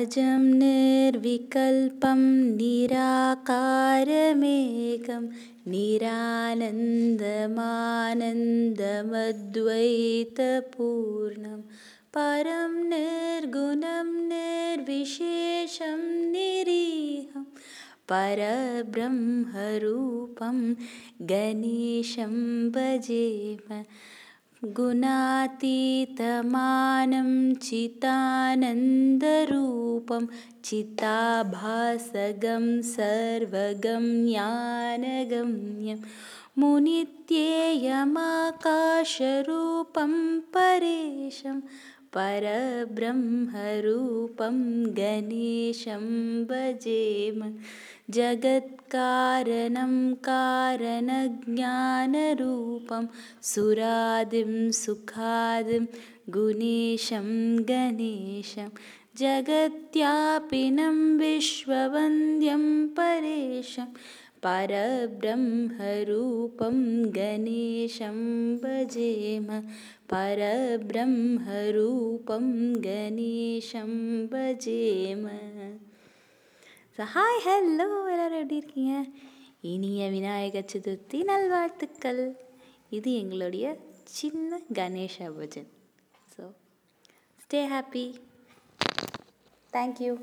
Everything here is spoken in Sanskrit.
अजं निर्विकल्पं निराकारमेकं निरानन्दमानन्दमद्वैतपूर्णं परं निर्गुणं निर्विशेषं निरीहं परब्रह्मरूपं गणेशं भजेम गुणातीतमानं चितानन्दरूपं चिताभासगं सर्वगं ज्ञानगम्यं मुनित्येयमाकाशरूपं परेशं परब्रह्मरूपं गणेशं भजेम। जगत्कारणं कारणज्ञानरूपं सुरादिं सुखादिं गुणेशं गणेशं। जगत्यापिनं विश्ववन्द्यं परेशं परब्रह्मरूपं गणेशं भजेम परब्रह्मरूपं गणेशं भजेम ஸோ ஹாய் ஹலோ எல்லோரும் எப்படி இருக்கீங்க இனிய விநாயகர் சதுர்த்தி நல்வாழ்த்துக்கள் இது எங்களுடைய சின்ன Ganesha bhajan so stay happy thank you